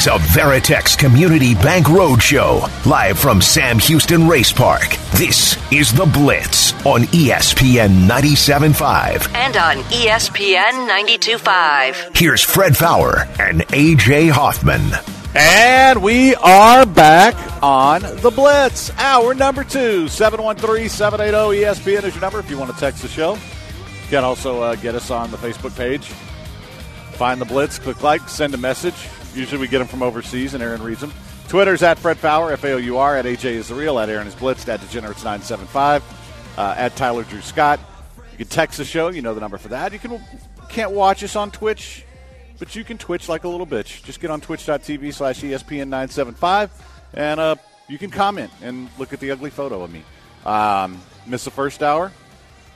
is a Veritex Community Bank Roadshow, live from Sam Houston Race Park. This is The Blitz on ESPN 97.5. and on ESPN 92.5. Here's Fred Faour and AJ Hoffman. And we are back on the Blitz. Hour number two, 713 780 ESPN is your number if you want to text the show. You can also uh, get us on the Facebook page. Find the Blitz, click like, send a message. Usually we get them from overseas, and Aaron reads them. Twitter's at Fred Faour, F A O U R, at AJ is the real, at Aaron is Blitzed, at Degenerates975, uh, at Tyler Drew Scott. You can text the show, you know the number for that. You can can't watch us on Twitch, but you can Twitch like a little bitch. Just get on twitch.tv slash E ESPN975, and uh, you can comment and look at the ugly photo of me. Um, miss the first hour,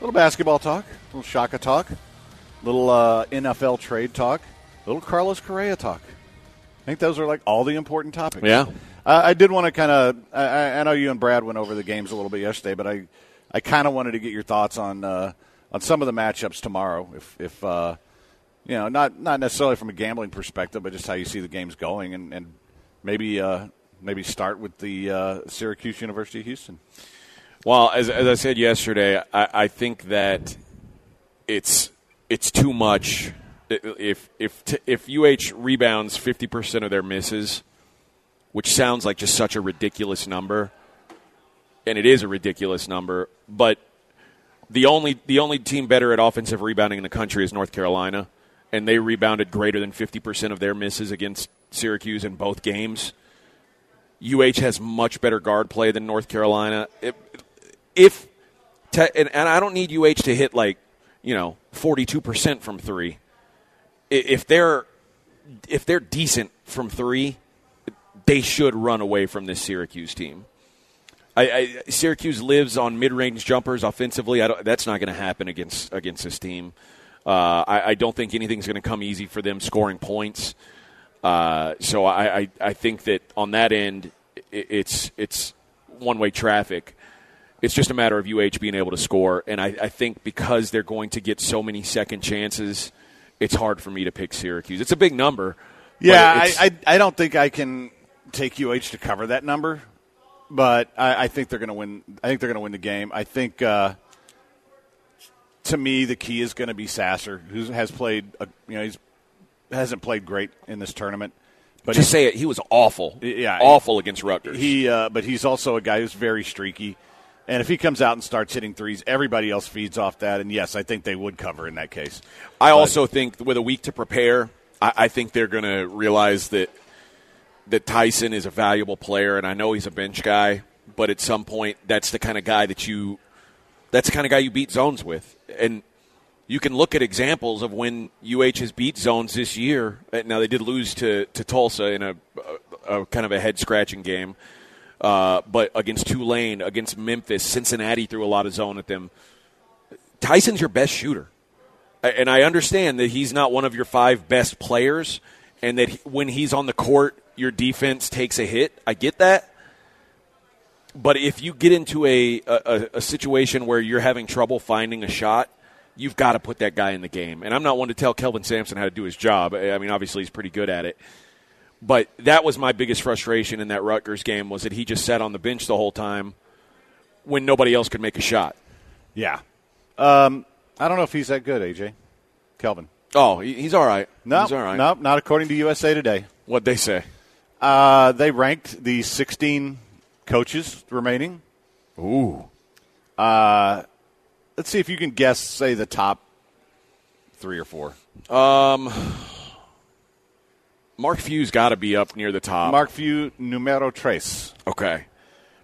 little basketball talk, little Shaka talk, little uh, NFL trade talk, little Carlos Correa talk. I think those are like all the important topics. Yeah. Uh, I did want to kind of. I, I know you and Brad went over the games a little bit yesterday, but I, I kind of wanted to get your thoughts on uh, on some of the matchups tomorrow. If if uh, you know, not not necessarily from a gambling perspective, but just how you see the games going, and, and maybe uh, maybe start with the uh, Syracuse University of Houston. Well, as, as I said yesterday, I, I think that it's it's too much. If if if UH rebounds fifty percent of their misses, which sounds like just such a ridiculous number, and it is a ridiculous number, but the only the only team better at offensive rebounding in the country is North Carolina, and they rebounded greater than fifty percent of their misses against Syracuse in both games. UH has much better guard play than North Carolina. If, if and, and I don't need UH to hit like you know forty two percent from three. If they're if they're decent from three, they should run away from this Syracuse team. I, I, Syracuse lives on mid-range jumpers offensively. That's not going to happen against against this team. Uh, I, I don't think anything's going to come easy for them scoring points. Uh, so I, I, I think that on that end, i it's it's one way traffic. It's just a matter of UH being able to score, and I, I think because they're going to get so many second chances, it's hard for me to pick Syracuse. It's a big number. Yeah, I, I I don't think I can take UH to cover that number, but I, I think they're going to win. I think they're going to win the game. I think uh, to me the key is going to be Sasser, who has played. A, you know, he's hasn't played great in this tournament, but just he- say it. He was awful. Yeah, awful against Rutgers. He, uh, but he's also a guy who's very streaky. And if he comes out and starts hitting threes, everybody else feeds off that. And yes, I think they would cover in that case. I also think with a week to prepare, I, I think they're going to realize that that Tyson is a valuable player, and I know he's a bench guy, but at some point, that's the kind of guy that you that's the kind of guy you beat zones with, and you can look at examples of when UH has beat zones this year. Now they did lose to to Tulsa in a, a, a kind of a head scratching game. Uh, but against Tulane, against Memphis, Cincinnati threw a lot of zone at them. Tyson's your best shooter and I understand that he's not one of your five best players, and that he- when he's on the court, your defense takes a hit. I get that, but if you get into a a, a situation where you're having trouble finding a shot, you've got to put that guy in the game. And I'm not one to tell Kelvin Sampson how to do his job. I mean, obviously he's pretty good at it. But that was my biggest frustration in that Rutgers game was that he just sat on the bench the whole time when nobody else could make a shot. Yeah. Um, I don't know if he's that good, AJ. Kelvin. Oh, he's all right. No, he's all right. no, not according to USA Today. What'd they say? Uh, they ranked the 16 coaches remaining. Ooh. Uh, let's see if you can guess, say, the top three or four. Um, Mark Few's got to be up near the top. Mark Few, numero tres. Okay.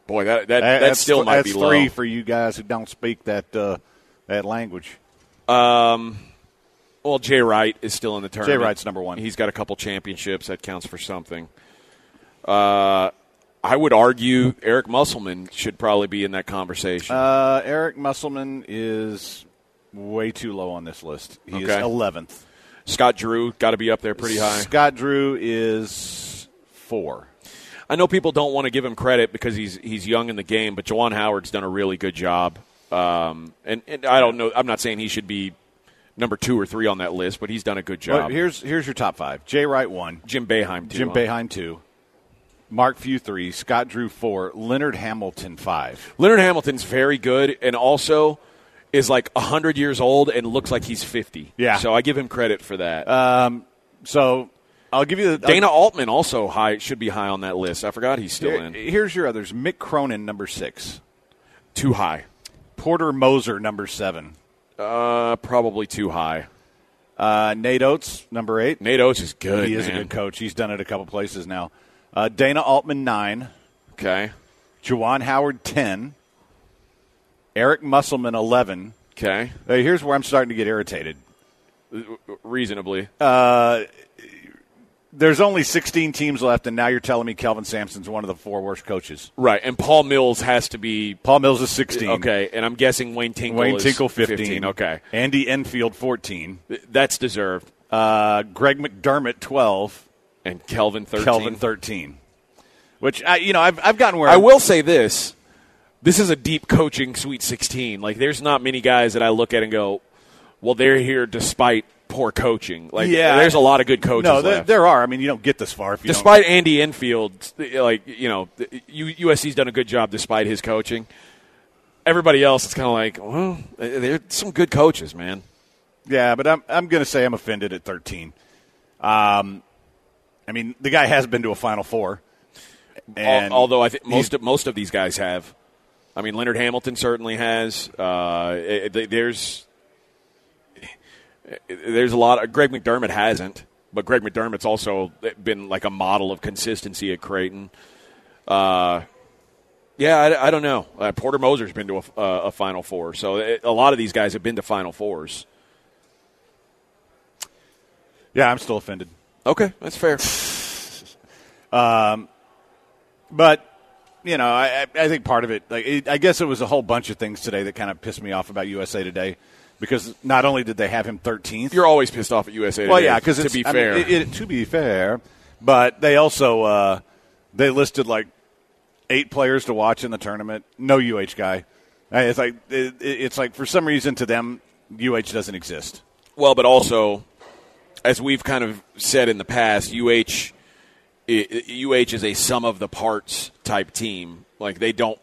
Boy, that that, That- that still might be low. three for you guys who don't speak that uh, that language. Um, well, Jay Wright is still in the tournament. Jay Wright's number one. He's got a couple championships. That counts for something. Uh, I would argue Eric Musselman should probably be in that conversation. Uh, Eric Musselman is way too low on this list. He is Okay. 11th. Scott Drew got to be up there pretty high. Scott Drew is four. I know people don't want to give him credit because he's he's young in the game, but Juwan Howard's done a really good job. Um, and, and I don't know. I'm not saying he should be number two or three on that list, but he's done a good Well, job. here's here's your top five: Jay Wright one, Jim Boeheim, too, Jim? Boeheim two, Mark Few three, Scott Drew four, Leonard Hamilton five. Leonard Hamilton's very good, and also is like hundred years old and looks like he's 50. Yeah. So I give him credit for that. So I'll give you the Dana Altman also high should be high on that list. I forgot he's still Here- in. Here's your others: Mick Cronin, number six, Too high. Porter Moser, number seven, Uh, probably too high. uh, Nate Oats, number eight. Nate Oats is good. he is a good coach. He's done it a couple places now. Uh, Dana Altman nine, Okay. Juwan Howard ten, Eric Musselman eleven. Okay. Uh, here's where I'm starting to get irritated. Reasonably. There's only 16 teams left, and now you're telling me Kelvin Sampson's one of the four worst coaches. right. And Paul Mills has to be Paul Mills is 16. okay. And I'm guessing Wayne Tinkle Wayne is Tinkle 15. Okay. Andy Enfield 14. That's deserved. Uh, Greg McDermott 12. And Kelvin 13. Kelvin 13. Which I, you know, I've I've gotten where I will say this. This is a deep coaching Sweet 16. Like, there's not many guys that I look at and go, well, they're here despite poor coaching. Like, Yeah. there's a lot of good coaches No, there, there are. I mean, you don't get this far if you don't- despite Andy Enfield, like you know, USC's done a good job despite his coaching. Everybody else, it's kind of like, well, they're some good coaches, man. Yeah, but I'm I'm going to say I'm offended at 13. Um, I mean, the guy has been to a Final Four. And Although I think most of, most of these guys have. I mean, Leonard Hamilton certainly has. Uh, there's there's a lot. Of, Greg McDermott hasn't, but Greg McDermott's also been like a model of consistency at Creighton. Uh, yeah, I, I don't know. Uh, Porter Moser's been to a, uh, a Final Four, so it, a lot of these guys have been to Final Fours. yeah, I'm still offended. Okay, that's fair. um, But you know, I, I I think part of it, like, it, I guess it was a whole bunch of things today that kind of pissed me off about USA Today, because not only did they have him 13th, You're always pissed off at USA. well, yeah, because to be fair, it, it, to be fair, but they also uh, they listed like eight players to watch in the tournament. No UH guy. It's like it, it- it's like for some reason to them, UH doesn't exist. Well, but also, as we've kind of said in the past, UH i- UH is a sum of the parts type team. Like they don't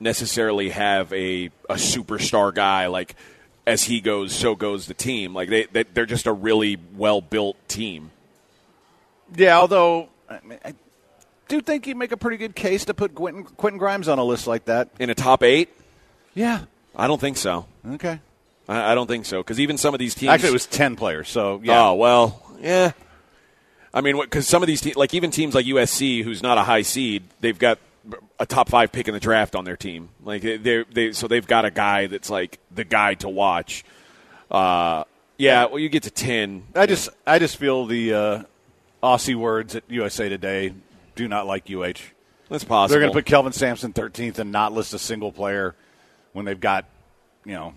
necessarily have a a superstar guy. Like as he goes, so goes the team. Like they, they they're just a really well built team. Yeah, although I, mean, I do think you make a pretty good case to put Quentin, Quentin Grimes on a list like that. In a top eight, Yeah. I don't think so. Okay. I, I don't think so because even some of these teams. Actually, it was ten players. So yeah. Oh well, yeah. I mean, because some of these teams, like even teams like USC, who's not a high seed, they've got a top five pick in the draft on their team. Like they, they, so they've got a guy that's like the guy to watch. Uh, yeah. Well, you get to ten. I just I just feel the uh, Aussie words at USA Today do not like UH. That's possible. They're going to put Kelvin Sampson 13th and not list a single player when they've got, you know,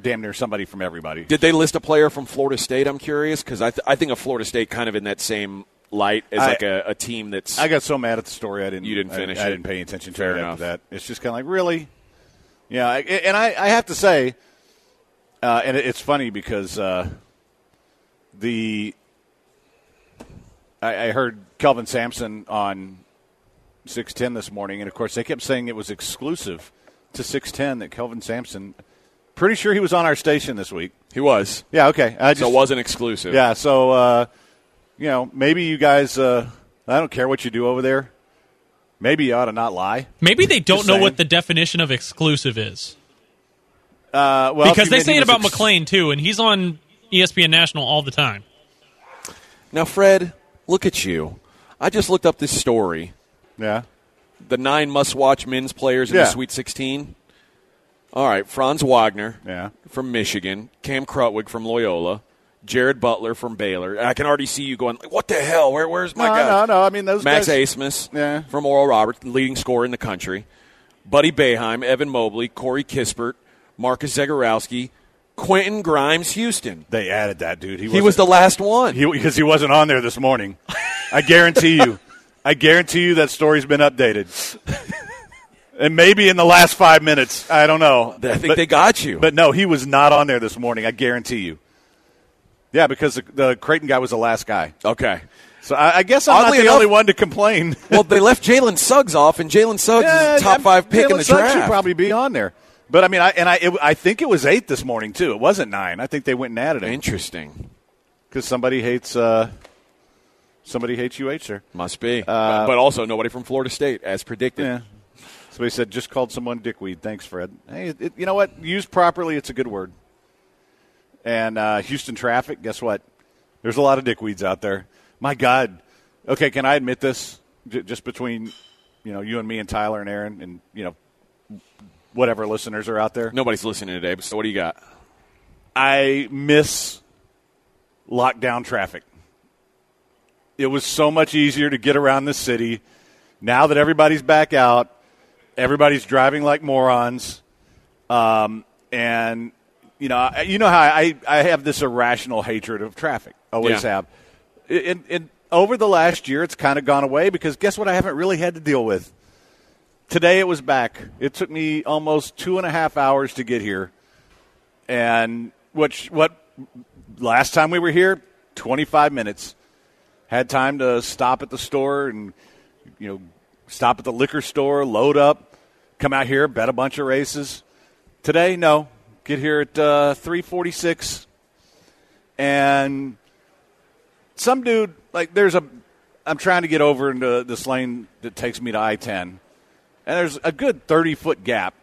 damn near somebody from everybody. Did they list a player from Florida State? I'm curious because I, th- I think of Florida State kind of in that same light as I- like a, a team that's. I got so mad at the story I didn't. You didn't finish I, it. didn't pay attention to Fair it enough. after that. It's just kind of like really, yeah. I- And I, I have to say, uh, and it's funny because uh, the I, I heard Kelvin Sampson on six ten this morning, and of course they kept saying it was exclusive to six ten that Kelvin Sampson. Pretty sure he was on our station this week. he was. Yeah. Okay. I just, So it wasn't exclusive. yeah, so uh, you know, maybe you guys. Uh, I don't care what you do over there. Maybe you ought to not lie. Maybe they don't Just know saying. what the definition of exclusive is. Uh, well, because they say it about ex- McLean too, and he's on ESPN National all the time. Now, Fred, look at you. I just looked up this story. Yeah. the nine must-watch men's players in Yeah. the Sweet 16. All right, Franz Wagner Yeah. from Michigan, Cam Krutwig from Loyola, Jared Butler from Baylor. I can already see you going, "What the hell? Where, where's my No, guy?" no, no. I mean, those Max guys- Asmus Yeah. from Oral Roberts, leading scorer in the country. Buddy Boeheim, Evan Mobley, Corey Kispert, Marcus Zegarowski, Quentin Grimes, Houston. They added that dude. He was the last one. he because he wasn't on there this morning. I guarantee you. I guarantee you that story's been updated. And maybe in the last five minutes. I don't know. I think But- they got you. But no, he was not on there this morning. I guarantee you. Yeah, because the, the Creighton guy was the last guy. okay. So I, I guess I'm Oddly not the enough- only one to complain. Well, they left Jalen Suggs off, and Jalen Suggs Yeah, is a top I'm- five pick in the Suggs draft. Should probably be on there. But I mean, I and I, it, I think it was eight this morning too. It wasn't nine. I think they went and added it Interesting. because somebody hates uh, somebody hates UH there. Must be. but, but also nobody from Florida State, as predicted. Yeah. Somebody said just called someone dickweed. Thanks, Fred. Hey, it, you know what? Used properly, it's a good word. And uh, Houston traffic. Guess what? There's a lot of dickweeds out there. My God. Okay, can I admit this? J- just between you know you and me and Tyler and Aaron and you know whatever listeners are out there. Nobody's listening today, so what do you got? I miss lockdown traffic. It was so much easier to get around the city. Now that everybody's back out, everybody's driving like morons, um, and you know, you know how I I have this irrational hatred of traffic. Always Yeah. have. And, and over the last year, it's kind of gone away because guess what? I haven't really had to deal with. Today it was back. It took me almost two and a half hours to get here and which what last time we were here 25 minutes had time to stop at the store and you know stop at the liquor store load up come out here bet a bunch of races today no get here at uh, 346 and some dude like there's a i'm trying to get over into this lane that takes me to i-10 and there's a good 30 foot gap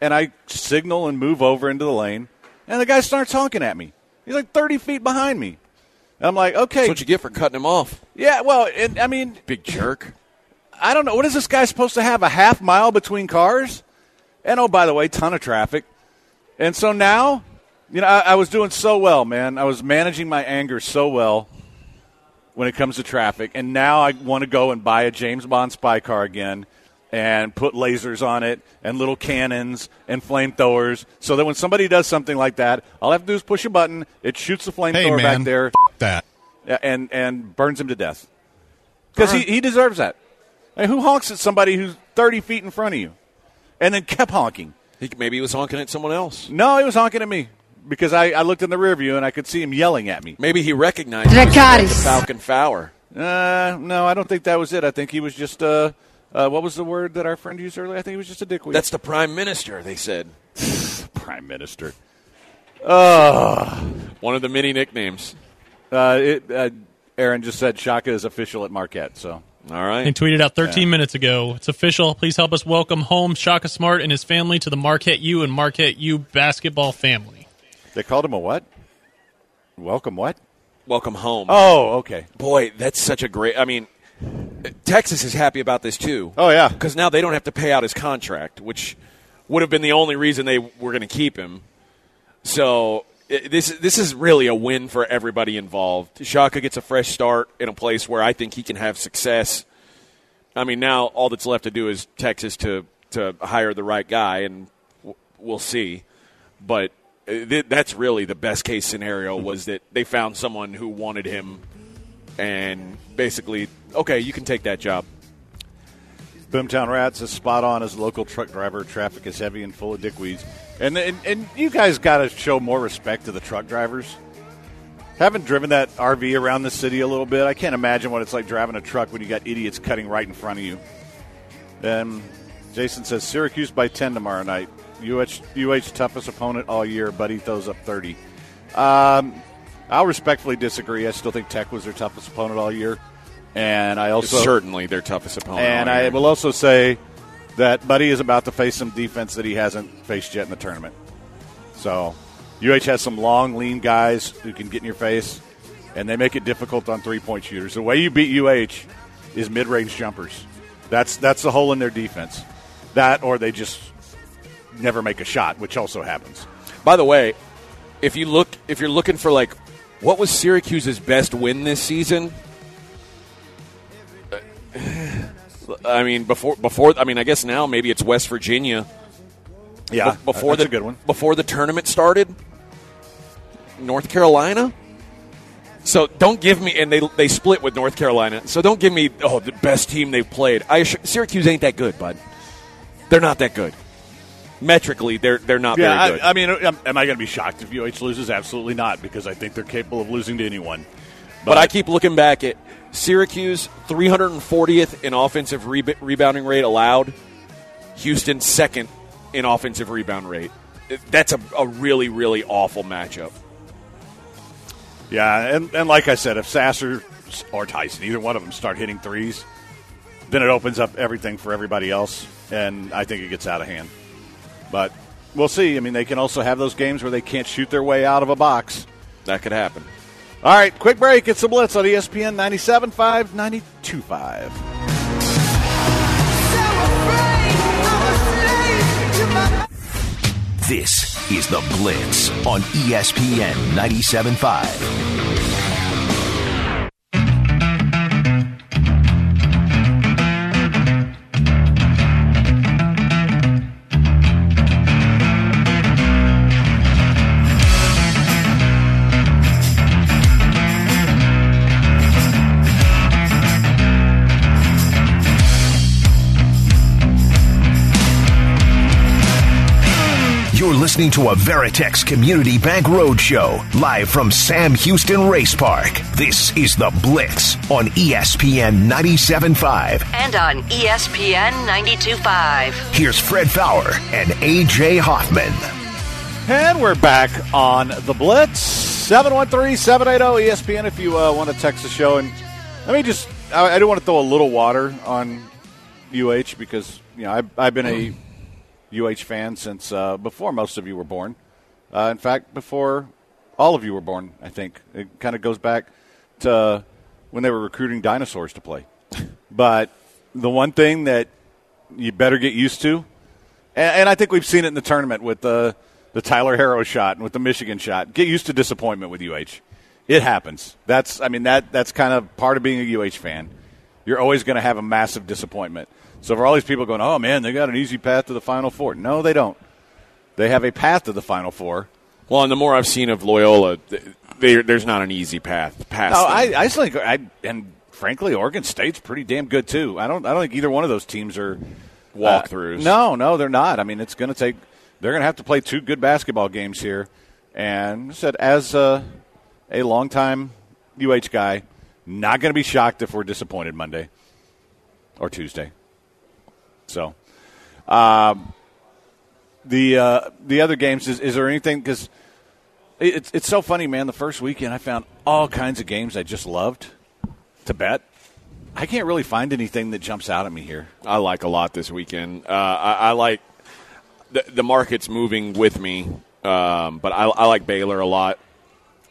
and I signal and move over into the lane, and the guy starts honking at me. He's like 30 feet behind me. And I'm like, okay, That's what you get for cutting him off. yeah, well, it, I mean, Big jerk. I don't know. What is this guy supposed to have? A half mile between cars? And oh, by the way, ton of traffic. And so now, you know, I, I was doing so well, man. I was managing my anger so well when it comes to traffic. And now I want to go and buy a James Bond spy car again and put lasers on it and little cannons and flamethrowers so that when somebody does something like that, all I have to do is push a button, it shoots the flamethrower Hey, man. back there F- that. and and burns him to death because he, he deserves that. I mean, who honks at somebody who's thirty feet in front of you, and then kept honking? He, maybe he was honking at someone else. No, he was honking at me because I, I looked in the rear view and I could see him yelling at me. Maybe he recognized you the Falcon Fowler. Uh, no, I don't think that was it. I think he was just uh, uh, what was the word that our friend used earlier? I think he was just a dickweed. That's the prime minister, they said. prime minister. One of the many nicknames. Uh, it, uh, Aaron just said Shaka is official at Marquette. So All right. He tweeted out 13 minutes ago. It's official. Please help us welcome home Shaka Smart and his family to the Marquette U and Marquette U basketball family. they called him a what? Welcome what? Welcome home. Oh, okay. Boy, that's such a great. I mean, Texas is happy about this too. Oh yeah. because now they don't have to pay out his contract, which would have been the only reason they were going to keep him. So i this this is really a win for everybody involved. Shaka gets a fresh start in a place where I think he can have success. I mean, now all that's left to do is Texas to to hire the right guy, and we'll see. But uh, th- that's really the best case scenario was that they found someone who wanted him, and basically, okay, you can take that job. Boomtown Rats is spot on as local truck driver. Traffic is heavy and full of dickweeds. And, and, and you guys got to show more respect to the truck drivers. Haven't driven that RV around the city a little bit. I can't imagine what it's like driving a truck when you got idiots cutting right in front of you. Um, Jason says Syracuse by 10 tomorrow night. UH, UH toughest opponent all year. Buddy throws up 30. Um, I'll respectfully disagree. I still think Tech was their toughest opponent all year. And I also certainly their toughest opponent. and I will also say that Buddy is about to face some defense that he hasn't faced yet in the tournament. So, UH has some long, lean guys who can get in your face, and they make it difficult on three point shooters. The way you beat UH is mid range jumpers. That's that's the hole in their defense. That or they just never make a shot, which also happens. By the way, if you look, if you're looking for like what was Syracuse's best win this season? I mean, before before I mean, I guess now maybe it's West Virginia. Yeah, Be- before that's the a good one. before the tournament started. North Carolina. So don't give me, and they they split with North Carolina. So don't give me oh the best team they've played. I Syracuse ain't that good, bud. They're not that good. Metrically, they're they're not Yeah, very good. I, I mean, am, am I going to be shocked if UH loses? Absolutely not, because I think they're capable of losing to anyone. But I keep looking back at Syracuse, 340th in offensive reba- rebounding rate allowed. Houston, second in offensive rebound rate. That's a, a really, really awful matchup. Yeah, and, and like I said, if Sasser or Tyson, either one of them, start hitting threes, then it opens up everything for everybody else, and I think it gets out of hand. But we'll see. I mean, they can also have those games where they can't shoot their way out of a box. That could happen. All right, quick break. It's the Blitz on ESPN 97.5, 92.5. This is The Blitz on ESPN 97.5. listening to a Veritex Community Bank Roadshow, live from Sam Houston Race Park. This is The Blitz on ESPN 97.5. And on ESPN 92.5. Here's Fred Faour and AJ Hoffman. And we're back on the Blitz. 713 780 ESPN if you uh, want to text the show. And let me just, I, I do want to throw a little water on UH because, you know, I've, I've been a UH fan since uh, before most of you were born. Uh, in fact, before all of you were born, I think. It kind of goes back to when they were recruiting dinosaurs to play. but the one thing that you better get used to and, and I think we've seen it in the tournament with the the Tyler Harrow shot and with the Michigan shot. Get used to disappointment with UH. It happens. That's I mean that that's kind of part of being a UH fan. You're always going to have a massive disappointment. So for all these people going, oh man, they got an easy path to the Final Four. No, they don't. They have a path to the Final Four. Well, and the more I've seen of Loyola, there's not an easy path past. No. I, I just think I and frankly, Oregon State's pretty damn good too. I don't I don't think either one of those teams are Walkthroughs. Uh, no, no, they're not. I mean, it's going to take. They're going to have to play two good basketball games here. And said, as a, a longtime UH guy, not going to be shocked if we're disappointed Monday or Tuesday. So, um, the uh, the other games is, is there anything because it's it's so funny, man. The first weekend I found all kinds of games I just loved to bet. I can't really find anything that jumps out at me here. I like a lot this weekend. Uh, I, I like the, the market's moving with me, um, but I, I like Baylor a lot.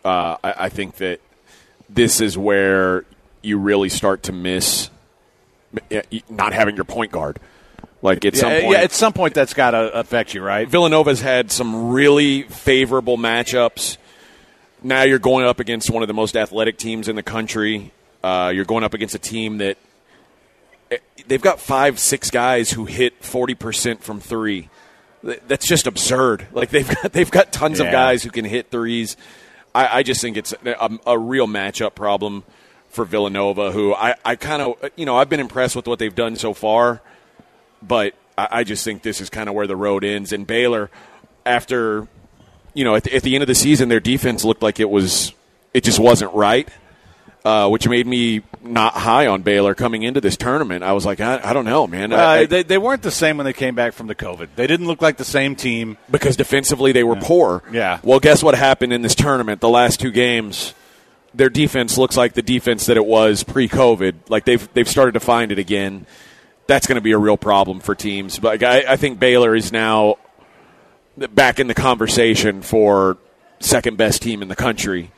Uh, I, I think that this is where you really start to miss uh, not having your point guard. Like at some point, yeah, at some point that's got to affect you, right? Villanova's had some really favorable matchups. Now you're going up against one of the most athletic teams in the country. Uh, you're going up against a team that eh, they've got five, six guys who hit forty percent from three. That's just absurd. Like they've got they've got tons of guys who can hit threes. I, I just think it's a, a real matchup problem for Villanova, who I, I kind of you know I've been impressed with what they've done so far but I, I just think this is kind of where the road ends. And Baylor, after you know, at the, at the end of the season, their defense looked like it was it just wasn't right, uh, which made me not high on Baylor coming into this tournament. I was like, I, I don't know, man, Uh, I- they, they weren't the same when they came back from the COVID. They didn't look like the same team. because defensively they were poor. Yeah. Well, guess what happened in this tournament? The last two games, their defense looks like the defense that it was pre-COVID. Like they've they've started to find it again. That's going to be a real problem for teams. But I, I think Baylor is now back in the conversation for second best team in the country,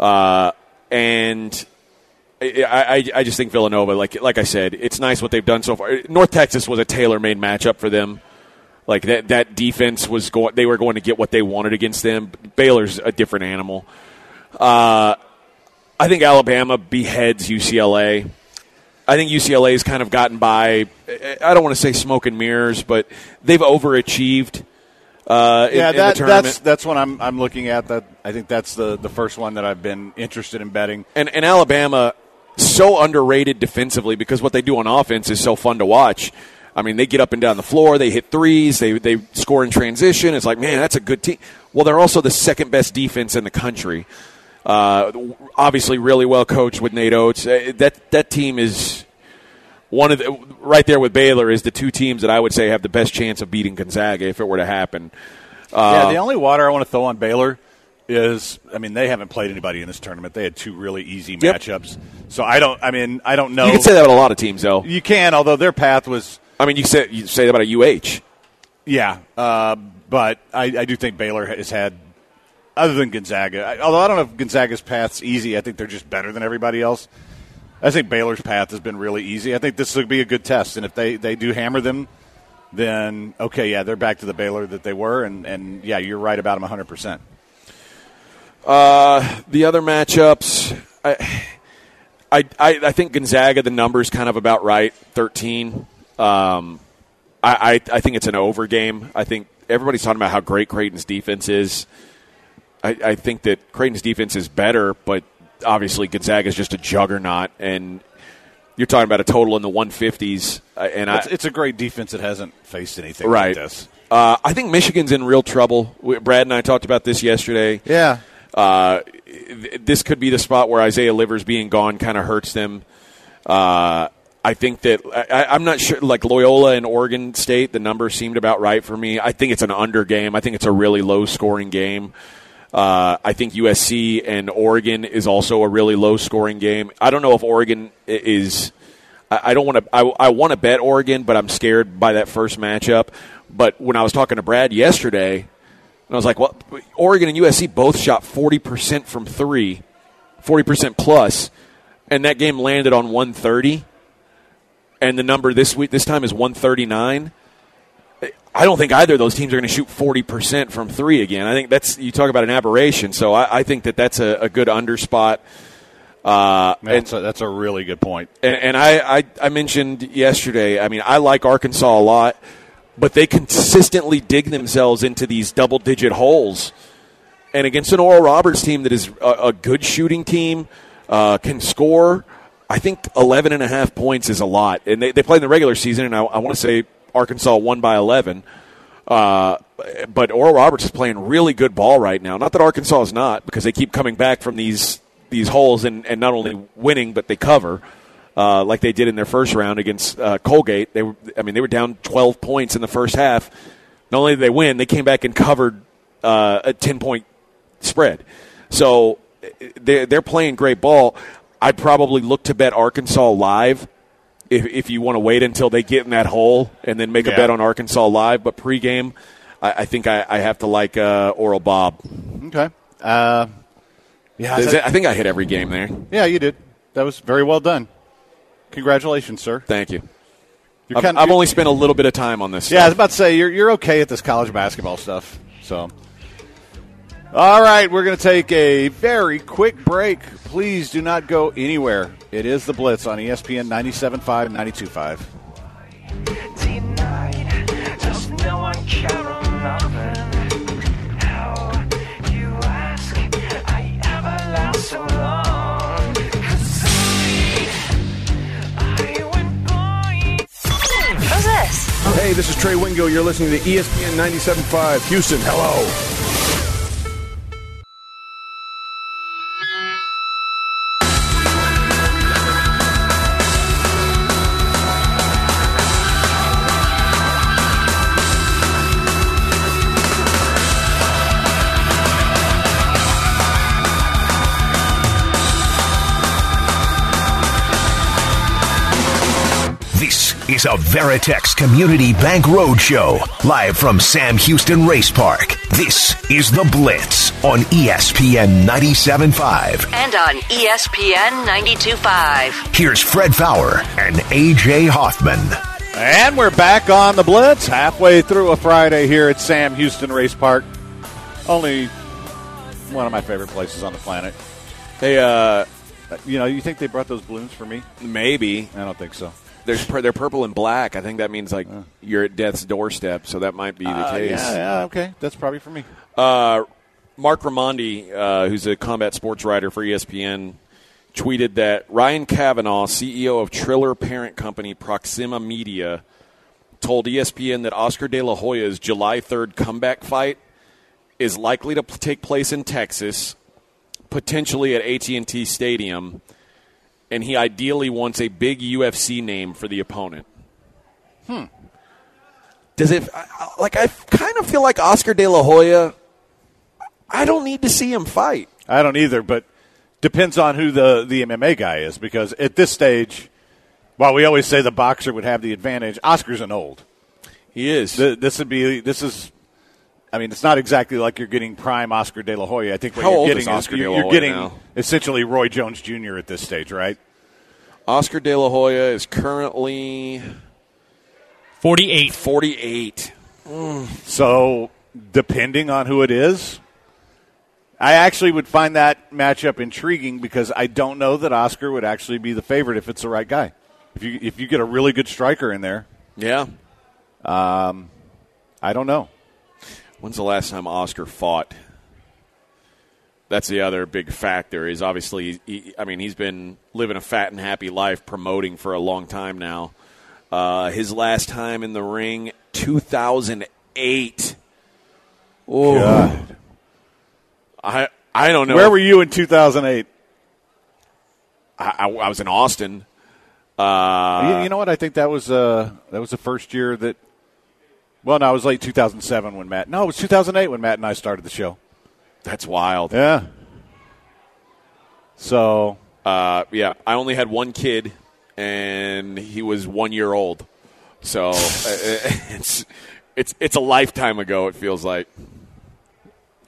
uh, and. I, I, I just think Villanova, like like I said, it's nice what they've done so far. North Texas was a tailor-made matchup for them. Like that, that defense was going. They were going to get what they wanted against them. Baylor's a different animal. Uh, I think Alabama beheads UCLA. I think UCLA's kind of gotten by. I don't want to say smoke and mirrors, but they've overachieved. Uh, Yeah, in that, the tournament. that's that's what I'm I'm looking at. That I think that's the the first one that I've been interested in betting. and, and Alabama so underrated defensively because what they do on offense is so fun to watch. I mean, they get up and down the floor, they hit threes, they they score in transition. It's like, man, that's a good team. Well, they're also the second best defense in the country. Uh, obviously, really well coached with Nate Oats. Uh, That that team is one of the right there with Baylor is the two teams that I would say have the best chance of beating Gonzaga if it were to happen. yeah, the only water I want to throw on Baylor is, I mean, they haven't played anybody in this tournament. They had two really easy Yep. matchups. So I don't. I mean, I don't know. You can say that about a lot of teams, though. You can, although their path was, I mean, you say you say that about a UH. yeah. Uh, but I, I do think Baylor has had, other than Gonzaga. Although I don't know if Gonzaga's path's easy. I think they're just better than everybody else. I think Baylor's path has been really easy. I think this will be a good test, and if they, they do hammer them, then okay, yeah, they're back to the Baylor that they were, and, and yeah, you're right about them 100. percent The other matchups, I, I, I, I think Gonzaga, the number's kind of about right, 13. Um, I, I, I think it's an over game. I think everybody's talking about how great Creighton's defense is. I, I think that Creighton's defense is better, but obviously Gonzaga is just a juggernaut, and you're talking about a total in the 150s. uh, And I, It's, it's a great defense that hasn't faced anything right. like this. Uh, I think Michigan's in real trouble. We- Brad and I talked about this yesterday. Yeah. Uh, th- this could be the spot where Isaiah Livers being gone kind of hurts them. Uh, I think that I, I'm not sure. Like Loyola and Oregon State, the number seemed about right for me. I think it's an under game. I think it's a really low scoring game. Uh, I think USC and Oregon is also a really low scoring game. I don't know if Oregon is. I don't want to. I, I want to bet Oregon, but I'm scared by that first matchup. But when I was talking to Brad yesterday, and I was like, well, Oregon and USC both shot 40% from three, 40% plus, and that game landed on 130. And the number this week, this time is 139. I don't think either of those teams are going to shoot 40% from three again. I think that's, you talk about an aberration. So I, I think that that's a, a good under spot. Uh, and, That's a, that's a really good point. and, and I, I, I mentioned yesterday, I mean, I like Arkansas a lot, but they consistently dig themselves into these double digit holes. And against an Oral Roberts team that is a, a good shooting team, uh, can score, I think 11 and a half points is a lot. And they, they played in the regular season, and I, I want to say Arkansas won by 11. Uh, but Oral Roberts is playing really good ball right now. Not that Arkansas is not, because they keep coming back from these these holes and, and not only winning, but they cover, uh, like they did in their first round against uh, Colgate. They were, I mean, they were down 12 points in the first half. Not only did they win, they came back and covered uh, a 10 point spread. So they're, they're playing great ball. I'd probably look to bet Arkansas live if, if you want to wait until they get in that hole and then make a bet on Arkansas live. But pregame, I, I think I, I have to like uh, Oral Bob. Okay. Uh, yeah, Is that- it- I think I hit every game there. yeah, you did. That was very well done. Congratulations, sir. Thank you. You're I've, kind- I've you're- only spent a little bit of time on this. Yeah, I was about to say you're you're okay at this college basketball stuff. So, all right, we're going to take a very quick break. Please do not go anywhere. It is the Blitz on ESPN 97.5, 92.5. Tonight, does no one care? How you ask, I ever last so long? 'Cause I, I went blind. Who's this? Hey, this is Trey Wingo. You're listening to ESPN 97.5 Houston. Hello. Is a Veritex Community Bank Roadshow, live from Sam Houston Race Park. This is The Blitz on ESPN 97.5. And on ESPN 92.5. Here's Fred Faour and AJ Hoffman. And we're back on the Blitz, halfway through a Friday here at Sam Houston Race Park. Only one of my favorite places on the planet. Hey, uh, You know, you think they brought those balloons for me? maybe I don't think so. There's they're purple and black. I think that means like you're at death's doorstep. So that might be the Uh, case. yeah, yeah, okay. That's probably for me. Uh, Marc Raimondi, uh, who's a combat sports writer for ESPN, tweeted that Ryan Kavanaugh, CEO of Triller parent company Proxima Media, told ESPN that Oscar De La Hoya's July 3rd comeback fight is likely to p- take place in Texas, potentially at AT&T Stadium, and he ideally wants a big UFC name for the opponent. Hmm. Does it I- I- like I kind of feel like Oscar De La Hoya I don't need to see him fight. I don't either, but depends on who the, the MMA guy is because at this stage, while we always say the boxer would have the advantage, Oscar's an old. He is. Th- This would be this is. I mean, it's not exactly like you're getting prime Oscar De La Hoya. I think what How you're old getting is Oscar De you're, La you're getting now? essentially Roy Jones Jr. at this stage, right? Oscar De La Hoya is currently 48. 48. So, depending on who it is, I actually would find that matchup intriguing because I don't know that Oscar would actually be the favorite if it's the right guy. If you if you get a really good striker in there, Yeah. Um, I don't know. When's the last time Oscar fought? That's the other big factor. Is obviously, he, I mean, he's been living a fat and happy life, promoting for a long time now. Uh, his last time in the ring, 2008. Oh, God. I I don't know. Where were you in 2008? I, I, I was in Austin. Uh, you, you know what? I think that was uh, that was the first year that. Well, no, it was late 2007 when Matt. No, it was 2008 when Matt and I started the show. That's wild. Yeah. So Uh, yeah, I only had one kid, and he was one year old. So uh, it's it's it's a lifetime ago. It feels like.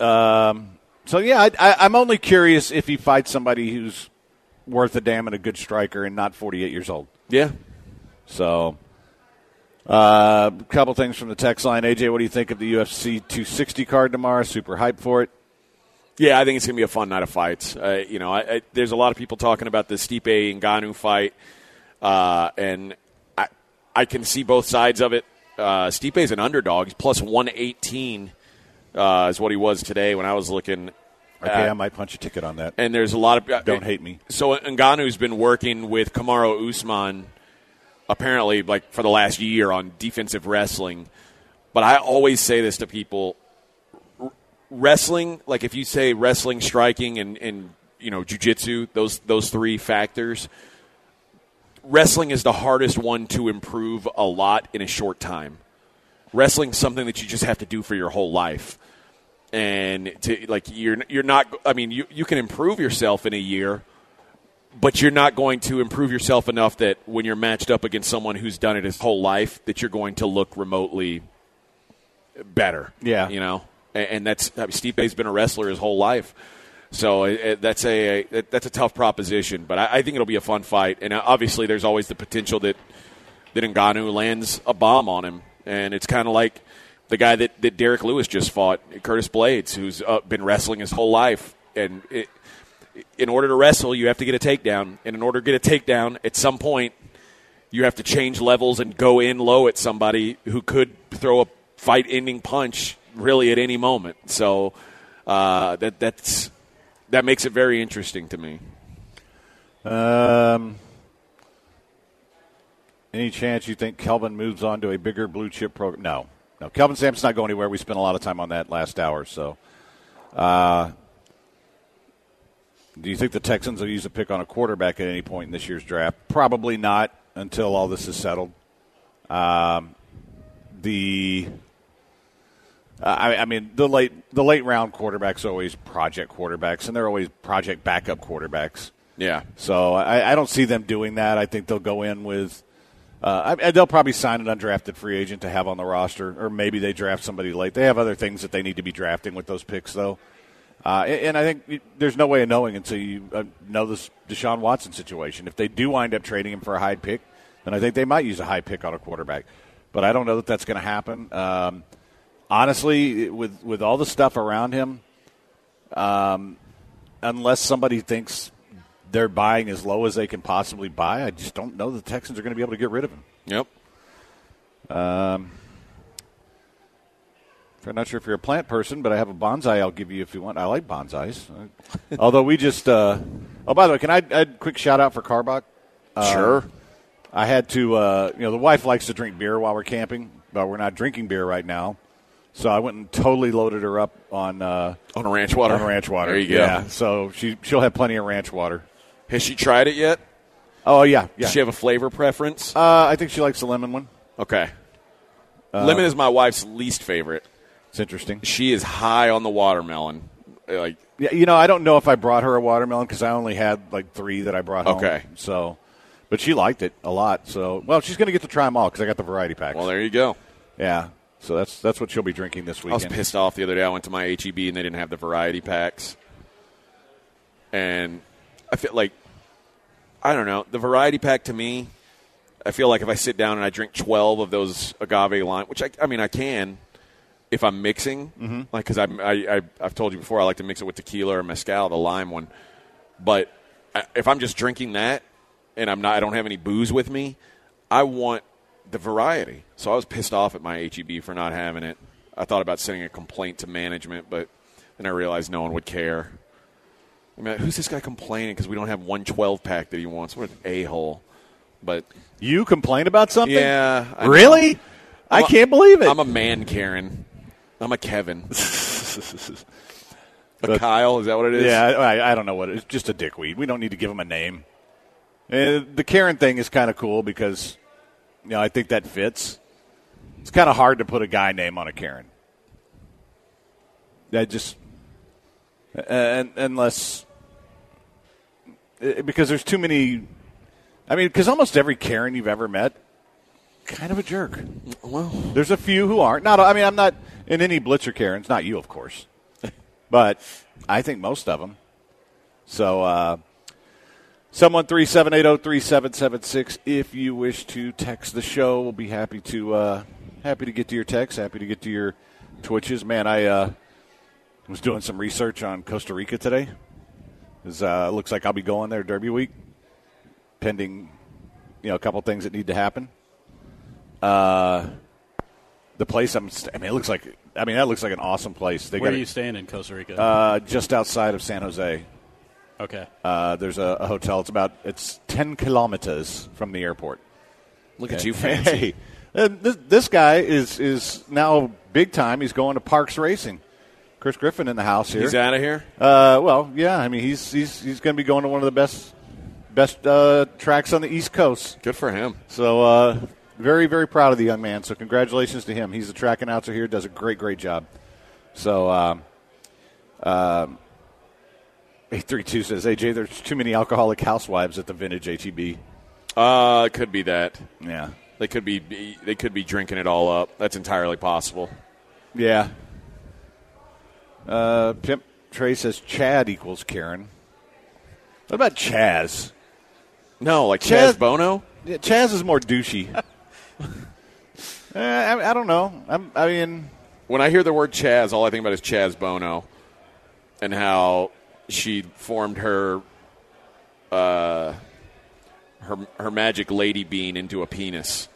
Um. So yeah, I, I, I'm only curious if he fights somebody who's worth a damn and a good striker and not 48 years old. Yeah, So, uh, a couple things from the text line. AJ, what do you think of the UFC 260 card tomorrow? Super hyped for it. Yeah. I think it's gonna be a fun night of fights. Uh, you know, I, I, there's a lot of people talking about the Stipe and Ngannou fight, uh, and I I can see both sides of it. Uh, Stipe's an underdog. He's plus 118 uh, is what he was today when I was looking. Okay, Uh, I might punch a ticket on that. and there's a lot of Don't hate me. So Ngannou's been working with Kamaru Usman apparently like for the last year on defensive wrestling. But I always say this to people: wrestling, like if you say wrestling, striking, and and you know jujitsu, those those three factors. Wrestling is the hardest one to improve a lot in a short time. Wrestling's something that you just have to do for your whole life and to like you're you're not I mean you you can improve yourself in a year but you're not going to improve yourself enough that when you're matched up against someone who's done it his whole life that you're going to look remotely better Yeah. you know and, that's I mean, Stipe's been a wrestler his whole life so it, it- that's a, a that's a tough proposition but I, I think it'll be a fun fight and uh, obviously there's always the potential that that Ngannou lands a bomb on him and it's kind of like the guy that, that Derrick Lewis just fought, Curtis Blaydes, who's uh, been wrestling his whole life. And it, in order to wrestle, you have to get a takedown. And in order to get a takedown, at some point, you have to change levels and go in low at somebody who could throw a fight ending punch really at any moment. So uh, that, that's, that makes it very interesting to me. Um, any chance you think Kelvin moves on to a bigger blue chip program? No, no. Kelvin Sampson's not going anywhere. We spent a lot of time on that last hour. So, uh, do you think the Texans will use a pick on a quarterback at any point in this year's draft? Probably not until all this is settled. Um, the uh, I, I mean, the late the late round quarterbacks are always project quarterbacks, and they're always project backup quarterbacks. Yeah. So I, I don't see them doing that. I think they'll go in with. Uh, I, they'll probably sign an undrafted free agent to have on the roster, or maybe they draft somebody late. They have other things that they need to be drafting with those picks, though. Uh, and, I think there's no way of knowing until you uh, know this Deshaun Watson situation. If they do wind up trading him for a high pick, then I think they might use a high pick on a quarterback. But I don't know that that's going to happen. Um, honestly, with with all the stuff around him, Um, unless somebody thinks they're buying as low as they can possibly buy, I just don't know the Texans are going to be able to get rid of him. Yep. Um, I'm not sure if you're a plant person, but I have a bonsai I'll give you if you want. I like bonsais. Although we just. Uh, oh, by the way, can I add a quick shout out for Karbach? Uh, Sure. I had to, uh, you know, the wife likes to drink beer while we're camping, but we're not drinking beer right now. So I went and totally loaded her up on uh, On a ranch water. on ranch water. There you go. Yeah, so she she'll have plenty of ranch water. Has she tried it yet? Oh yeah, yeah. Does she have a flavor preference? uh, I think she likes the lemon one. okay. Uh, Lemon is my wife's least favorite. It's interesting. She is high on the watermelon. Like Yeah, you know, I don't know if I brought her a watermelon because I only had like three that I brought home. Okay. So, but she liked it a lot. So, well, she's going to get to try them all because I got the variety packs. well, there you go. yeah. So that's that's what she'll be drinking this weekend. I was pissed off the other day. I went to my HEB and they didn't have the variety packs. And I feel like, I don't know, the variety pack to me, I feel like if I sit down and I drink 12 of those agave lime, which I, I mean, I can if I'm mixing, mm-hmm. like, because I, I, I've told you before, I like to mix it with tequila or mezcal, the lime one. But I- if I'm just drinking that and I'm not, I don't have any booze with me, I want the variety. So I was pissed off at my HEB for not having it. I thought about sending a complaint to management, but then I realized no one would care. I mean, who's this guy complaining because we don't have one 12 pack that he wants? What an a hole! But you complain about something? yeah, I. Really? I I'm a- can't believe it. I'm a man, Karen. I'm a Kevin. a But- Kyle, is that what it is? yeah, I, I don't know what it is. Just a dickweed. We don't need to give him a name. Uh, the Karen thing is kind of cool because, you know, I think that fits. It's kind of hard to put a guy name on a Karen. That just, and, unless, uh, because there's too many. I mean, because almost every Karen you've ever met, kind of a jerk. Well, There's a few who aren't. Not. I mean, I'm not in any Blitzer Karens. Not you, of course. but I think most of them. So, uh, someone three seven eight zero three seven seven six. If you wish to text the show, we'll be happy to uh, happy to get to your texts. Happy to get to your twitches. Man, I uh, was doing some research on Costa Rica today. It uh, looks like I'll be going there Derby week, pending you know a couple things that need to happen. Uh, the place I'm. St- I mean, it looks like. I mean, that looks like an awesome place. They Where got are you staying in Costa Rica? uh, just outside of San Jose. Okay. Uh, there's a, a hotel. It's about it's ten kilometers from the airport. look at you, fancy. Hey, this, this guy is is now big time. He's going to Parx Racing. Chris Griffin in the house here. He's out of here. Uh, well, yeah. I mean, he's he's he's going to be going to one of the best best uh, tracks on the East Coast. Good for him. So uh, very very proud of the young man. So congratulations to him. He's the track announcer here. Does a great great job. So. Um, um, 832 says, AJ, there's too many alcoholic housewives at the vintage HEB. Uh, it could be that. Yeah. They could be they could be drinking it all up. That's entirely possible. Yeah. Uh, Pimp Trey says Chad equals Karen. What about Chaz? No, like Chaz- Chaz Bono. Yeah, Chaz is more douchey. Eh, I, I don't know. I'm, I mean, When I hear the word Chaz, all I think about is Chaz Bono, and how she formed her uh, her her magic lady bean into a penis.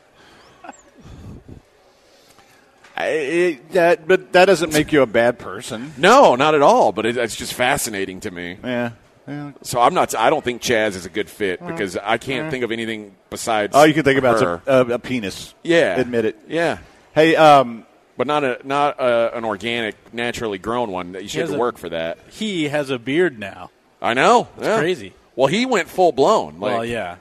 I, it, that, but that doesn't make you a bad person. No, not at all. But it, it's just fascinating to me. Yeah. yeah. So I'm not. I don't think Chaz is a good fit because I can't think of anything besides. Oh, you can think about her. a, a, a penis. yeah, Admit it. Yeah, Hey, um, but not a not a, an organic, naturally grown one. You should have to work for that. He has a beard now. I know. It's crazy. Well, he went full blown. Like, well, yeah.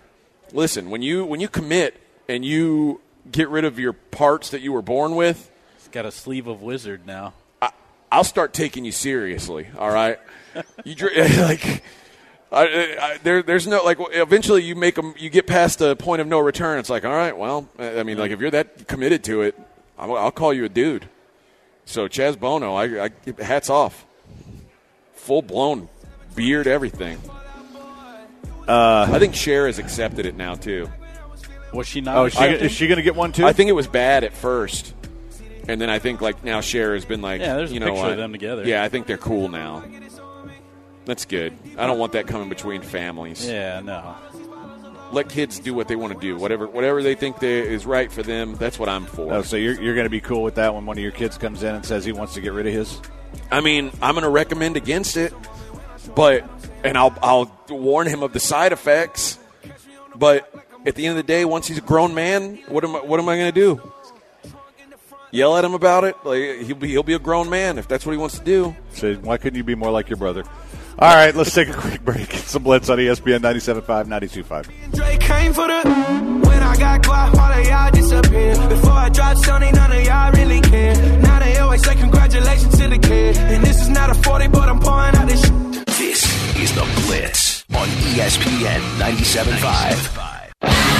listen, when you when you commit and you get rid of your parts that you were born with, He's got a sleeve of wizard now. I, I'll start taking you seriously. All right, you like. I, I, there, there's no like. Eventually, you make them. You get past the point of no return. It's like, all right, well, I mean, like if you're that committed to it, I'll, I'll call you a dude. So Chaz Bono, I, I hats off, full blown beard, everything. Uh, I think Cher has accepted it now too. Was she not? oh, is she, accepting? is she going to get one too? I think it was bad at first, and then I think like now Cher has been like, Yeah, there's a know picture what? of them together. Yeah, I think they're cool now. That's good. I don't want that coming between families. Yeah, no. Let kids do what they want to do. Whatever whatever they think they, is right for them, that's what I'm for. Oh, so you're, you're going to be cool with that when one of your kids comes in and says he wants to get rid of his? I mean, I'm going to recommend against it, but and I'll I'll warn him of the side effects. But at the end of the day, once he's a grown man, what am I, what am I going to do? Yell at him about it? Like he'll be he'll be a grown man if that's what he wants to do. So why couldn't you be more like your brother? All right, let's take a quick break. It's the Blitz on ESPN 97.5, 92.5. Drake came for the when I got quiet, all of y'all disappear. Before I dropped Sony, none of y'all really care. Now they always say congratulations to the kid. And this is not a 40, but I'm pouring out this. This is the Blitz on ESPN 97.5.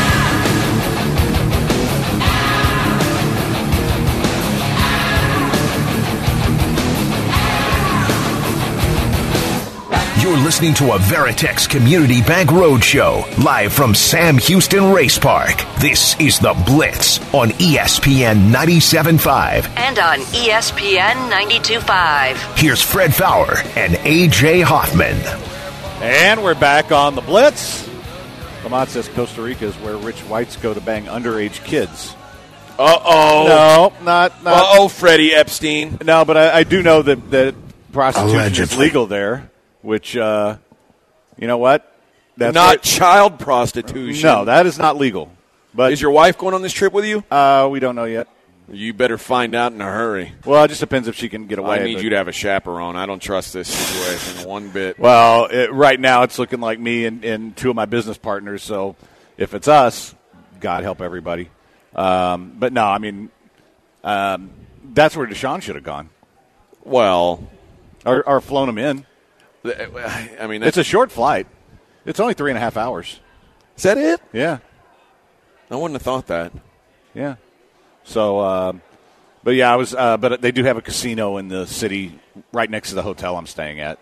You're listening to a Veritex Community Bank Roadshow live from Sam Houston Race Park. This is the Blitz on ESPN 97.5. And on ESPN 92.5. Here's Fred Faour and AJ Hoffman. And we're back on the Blitz. Lamont says Costa Rica is where rich whites go to bang underage kids. Uh oh. No, not, not Uh oh, Freddie Epstein. No, but I, I do know that, that prostitution is legal there, which, uh, you know what? That's Not right. child prostitution. No, that is not legal. But Is your wife going on this trip with you? uh, we don't know yet. You better find out in a hurry. Well, it just depends if she can get away. I need but- you to have a chaperone. I don't trust this situation one bit. Well, it, right now it's looking like me and, and two of my business partners. So if it's us, God help everybody. Um, but no, I mean, um, that's where Deshaun should have gone Well, or, or flown him in. I mean, It's a short flight. It's only three and a half hours. is that it? Yeah, I wouldn't have thought that. yeah. So, um, but yeah, I was. Uh, but they do have a casino in the city right next to the hotel I'm staying at.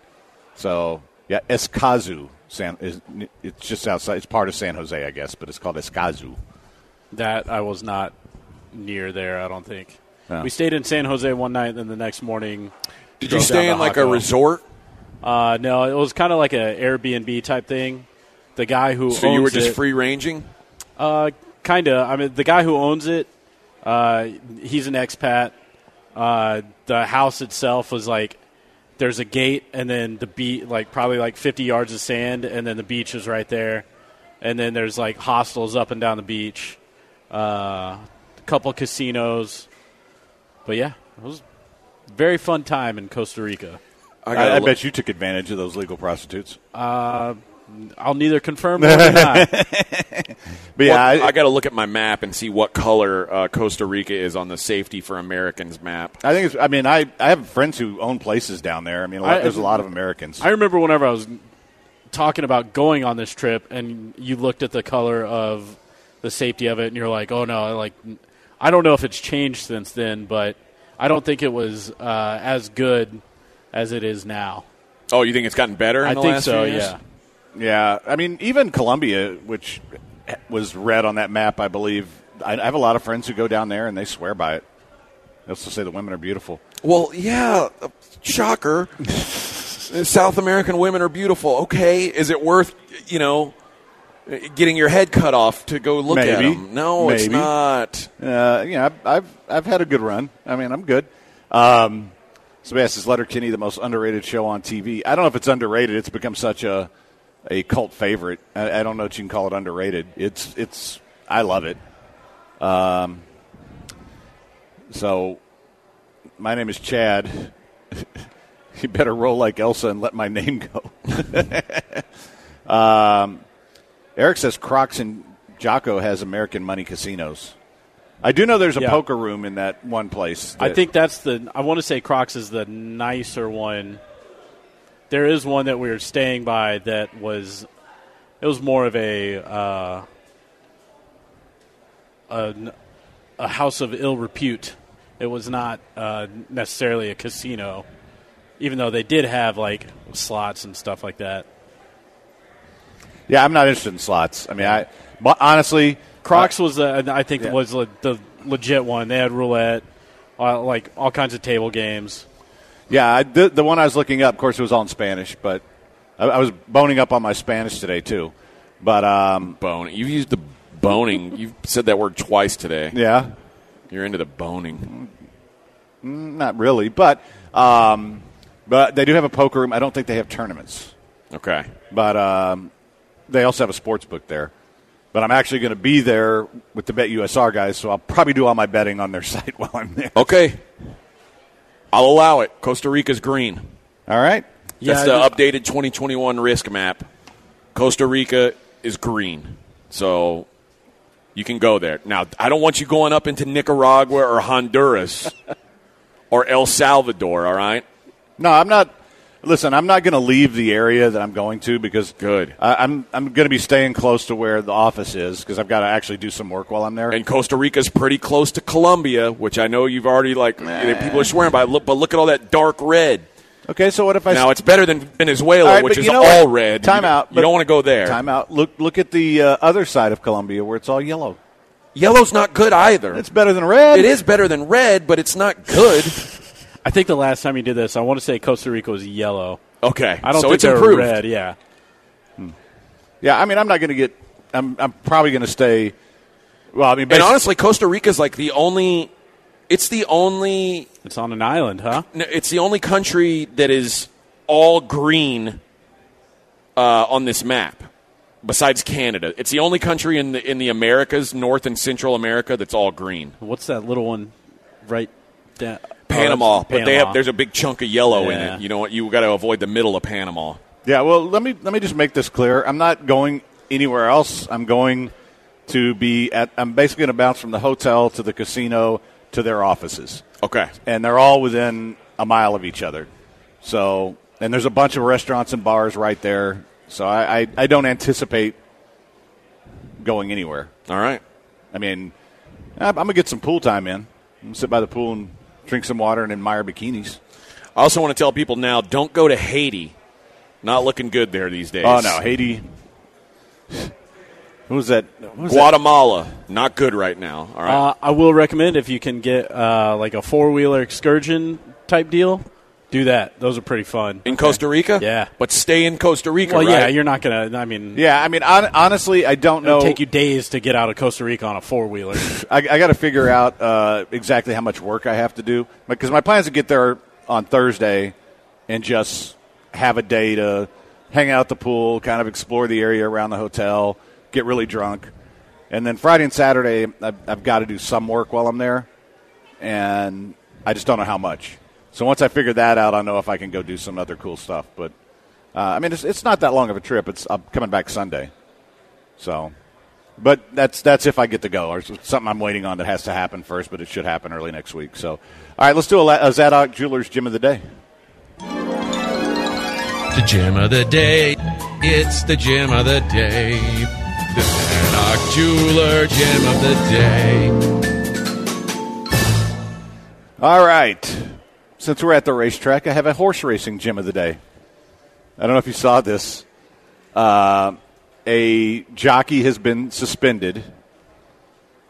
So yeah, Escazu. San is it's just outside. It's part of San Jose, I guess, but it's called Escazu. That I was not near there. I don't think. No. We stayed in San Jose one night, and then the next morning. Did you stay in like a resort? Uh, no, it was kind of like a Airbnb type thing. The guy who So you were just it, free ranging? Uh, kind of. I mean, the guy who owns it, uh, he's an expat. Uh, the house itself was like there's a gate, and then the beach, like probably like 50 yards of sand, and then the beach is right there, and then there's like hostels up and down the beach, uh, a couple casinos. But yeah, it was a very fun time in Costa Rica. I, I, I look- bet you took advantage of those legal prostitutes. I'll neither confirm nor deny. But yeah, What- I, I, got to look at my map and see what color uh, Costa Rica is on the Safety for Americans map. I think it's. I mean, I, I have friends who own places down there. I mean, a lot, I- there's a lot of Americans. I remember whenever I was talking about going on this trip, and you looked at the color of the safety of it, and you're like, "Oh no!" Like, I don't know if it's changed since then, but I don't think it was uh, as good as it is now. Oh, you think it's gotten better? In I the think last so. few years? Yeah. yeah, I mean, even Colombia, which was red on that map, I believe. I, I have a lot of friends who go down there and they swear by it. They also say the women are beautiful. Well, yeah. uh, Shocker. South American women are beautiful. Okay, is it worth you know getting your head cut off to go look at them? No, it's not. Uh, you know, I've, I've I've had a good run. I mean, I'm good. Um, "Is Letterkenny the most underrated show on TV?" I don't know if it's underrated. It's become such a a cult favorite. I, I don't know if you can call it underrated. It's it's I love it. Um, so my name is Chad. you better roll like Elsa and let my name go. um, Eric says Crocs and Jaco has American money casinos. I do know there's a Yeah. poker room in that one place. I think that's the. I want to say Crocs is the nicer one. There is one that we were staying by that was. It was more of a. Uh, a, a house of ill repute. It was not uh, necessarily a casino, even though they did have like slots and stuff like that. Yeah, I'm not interested in slots. I mean, I honestly, Crocs was, uh, I think, Yeah. was le- the legit one. They had roulette, uh, like all kinds of table games. Yeah, I, the, the one I was looking up, of course, it was all in Spanish, but I, I was boning up on my Spanish today too. But um, Bone. You've used the boning. You've said that word twice today. yeah, You're into the boning. not really. But um, but they do have a poker room. I don't think they have tournaments, Okay. but um, they also have a sports book there. But I'm actually going to be there with the Bet USR guys, so I'll probably do all my betting on their site while I'm there. Okay. I'll allow it. Costa Rica's green. All right. That's Yeah, the updated 2021 risk map. Costa Rica is green. So you can go there. Now, I don't want you going up into Nicaragua or Honduras or El Salvador, all right? No, I'm not. Listen, I'm not going to leave the area that I'm going to because Good. I, I'm I'm going to be staying close to where the office is because I've got to actually do some work while I'm there. And Costa Rica's pretty close to Colombia, which I know you've already, like, people are swearing by. Look, but look at all that dark red. okay, so what if I Now, it's better than Venezuela, right, which is all what? red. Time You- out. You don't want to go there. Time out. Look look at the uh, other side of Colombia where it's all yellow. Yellow's not good either. It's better than red. It is better than red, but it's not good. I think the last time you did this, I want to say Costa Rica was yellow. Okay, I don't so think it's they improved. red. Yeah. Yeah, I mean, I'm not going to get. I'm I'm probably going to stay. Well, I mean, And honestly, Costa Rica is like the only. It's the only. It's on an island, huh? It's the only country that is all green uh, on this map, besides Canada. It's the only country in the in the Americas, North and Central America, that's all green. What's that little one right down? Panama, Oh, that's but they have there's a big chunk of yellow in it. You know what? You got to avoid the middle of Panama. yeah. Well, let me let me just make this clear. I'm not going anywhere else. I'm going to be at. I'm basically going to bounce from the hotel to the casino to their offices. Okay. and they're all within a mile of each other. So, and there's a bunch of restaurants and bars right there. So I, I, I don't anticipate going anywhere. All right. I mean, I'm, I'm gonna get some pool time in. I'm gonna sit by the pool and drink some water and admire bikinis. I also want to tell people now: don't go to Haiti. Not looking good there these days. Oh no, Haiti. Who was that? What was that? Guatemala, not good right now. All right. Uh, I will recommend if you can get uh, like a four wheeler excursion type deal, do that. Those are pretty fun. in Costa Rica? Yeah. But stay in Costa Rica, Well, right? yeah, you're not gonna. I mean, Yeah, I mean, hon- honestly, I don't know it'll take you days to get out of Costa Rica on a four wheeler. I, I got to figure out uh, exactly how much work I have to do because my plan is to get there on Thursday and just have a day to hang out at the pool, kind of explore the area around the hotel, get really drunk, and then Friday and Saturday I've, I've got to do some work while I'm there, and I just don't know how much. So once I figure that out, I'll know if I can go do some other cool stuff. But uh, I mean, it's, it's not that long of a trip. It's I'm coming back Sunday, so. But that's that's if I get to go, or something I'm waiting on that has to happen first. But it should happen early next week. So, all right, let's do a, a Zadok Jewelers Gem of the Day. The gem of the day. It's the gem of the day. The Zadok Jeweler gem of the day. All right, since we're at the racetrack, I have a horse racing Gem of the Day. I don't know if you saw this. Uh, a jockey has been suspended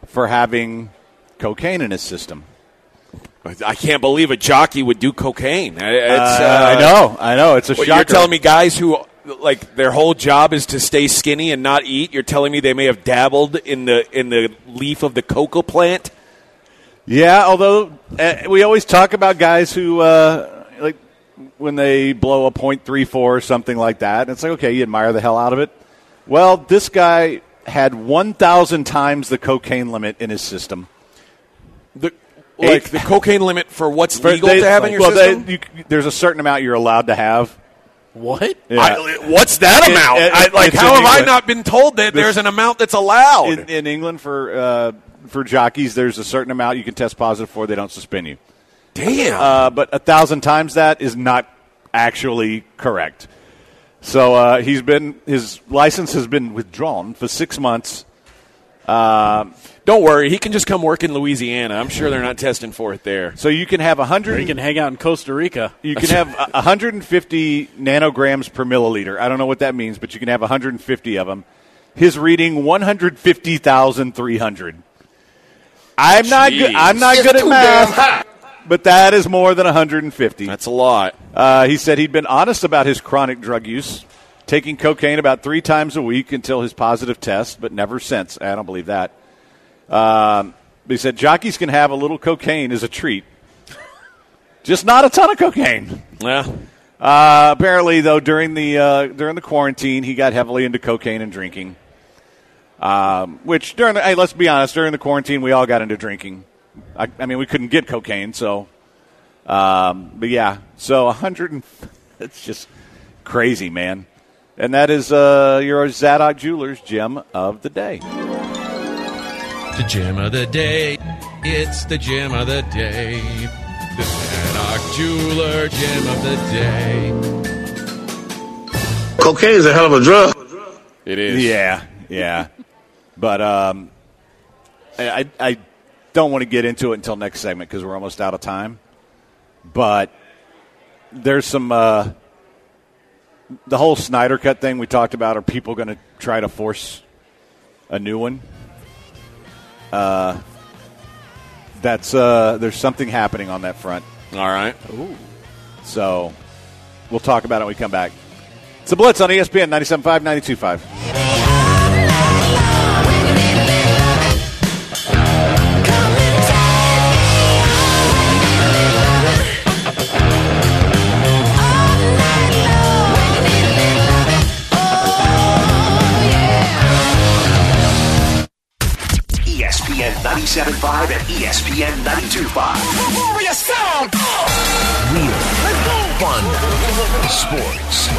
for having cocaine in his system. I can't believe a jockey would do cocaine. I- It's, Uh, uh, I know, I know. It's a What, shocker. you're telling me guys who like their whole job is to stay skinny and not eat. You're telling me they may have dabbled in the in the leaf of the cocoa plant. Yeah, although uh, we always talk about guys who, uh, like, when they blow a .34 or something like that, and it's like, okay, you admire the hell out of it. Well, this guy had 1,000 times the cocaine limit in his system. The, like the cocaine limit for what's legal They- to have in your well, they- system. you, there's a certain amount you're allowed to have. What? Yeah. I, what's that amount? it- I, like, how have I not been told that This- there's an amount that's allowed? in, in England for uh, for jockeys, there's a certain amount you can test positive for. They don't suspend you. Damn. Uh, but a thousand times that is not actually correct. So uh, he's been his license has been withdrawn for six months. Don't worry, he can just come work in Louisiana. I'm sure they're not testing for it there. So you can have a hundred. you can hang out in Costa Rica. You can have 150 nanograms per milliliter. I don't know what that means, but you can have 150 of them. His reading 150,300. I'm not good. I'm not good at math. but that is more than 150. That's a lot. Uh, he said he'd been honest about his chronic drug use, taking cocaine about three times a week until his positive test, but never since. I don't believe that. Um, he said jockeys can have a little cocaine as a treat, just not a ton of cocaine. Yeah. Uh, apparently, though, during the uh, during the quarantine, he got heavily into cocaine and drinking. Um, which during the, hey, let's be honest, during the quarantine, we all got into drinking. I, I mean, we couldn't get cocaine, so. Um, but yeah, so 100. And, it's just crazy, man. And that is uh, your Zadok Jewelers gem of the day. The gem of the day. It's the gem of the day. The Zadok Jeweler gem of the day. Cocaine is a hell of a drug. It is. Yeah, yeah. But um, I, I, I don't want to get into it until next segment because we're almost out of time. But there's some uh, the whole Snyder Cut thing we talked about. Are people going to try to force a new one? Uh, that's uh, there's something happening on that front. All right. So we'll talk about it when we come back. It's a Blitz on ESPN 97.5, 92.5. 97.5 and ESPN 92.5. Warrior sound! Real. Fun. Sports.